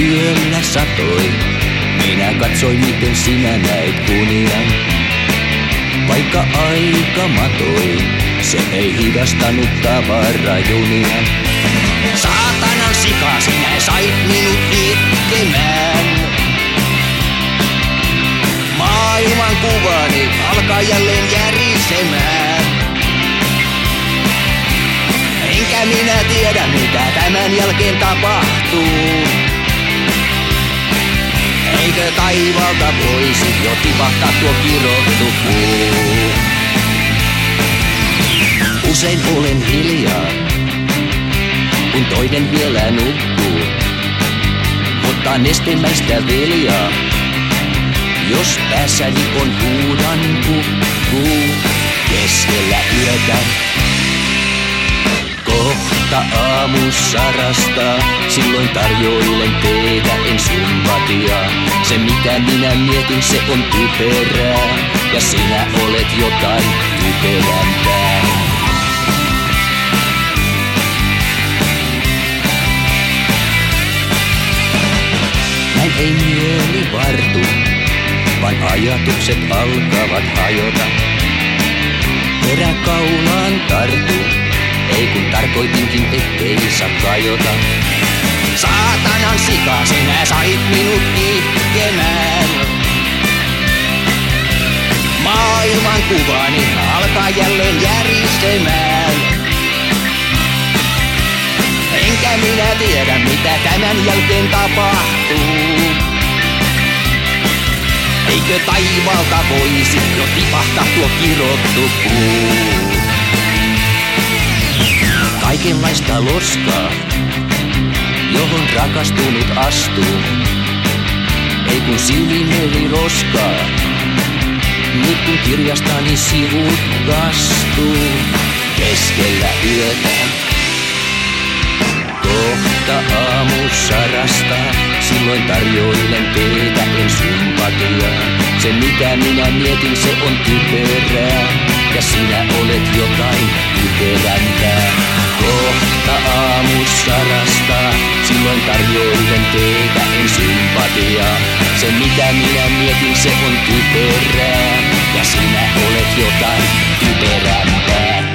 yöllä satoi. Minä katsoin, miten sinä näit unia. Vaikka aika matoi, se ei hidastanut tavarajunia. Saatanan sika, sinä sait minut itkemään. Maailman kuvani alkaa jälleen järisemään. Enkä minä tiedä mitä tämän jälkeen tapahtuu. Taivalta voisi jo tipahtaa tuo kirottu puu? Usein olen hiljaa, kun toinen vielä nukkuu. Mutta nestemäistä viljaa, jos päässäni on huudan kukkuu keskellä yötä. Kohta aamu sarastaa, silloin tarjoilen teitä en sympatiaa. Se mitä minä mietin, se on typerää, ja sinä olet jotain typerämpää. Näin ei mieli vartu, vaan ajatukset alkavat hajota. Peräkaulaan tartu, ei kun tarkoitinkin ettei saa kajota. Saatanan sika, sinä sait minut itkemään. Maailman kuvani alkaa jälleen järisemään. Enkä minä tiedä mitä tämän jälkeen tapahtuu. Eikö taivaalta voisi jo tipahtaa tuo kirottu puu? Kaikenlaista loskaa, johon rakastunut astuu. Ei kun silmiin roskaa, nyt kun kirjastani sivut kastuu keskellä yötä. Kohta aamu sarastaa, silloin tarjoilen teitä en sympatiaa. Se mitä minä mietin, se on typerää, ja sinä olet jotain typerämpää. Kohta aamu sarastaa, silloin tarjoilen teitä en sympatiaa. Se mitä minä mietin, se on typerää, ja sinä olet jotain typerämpää.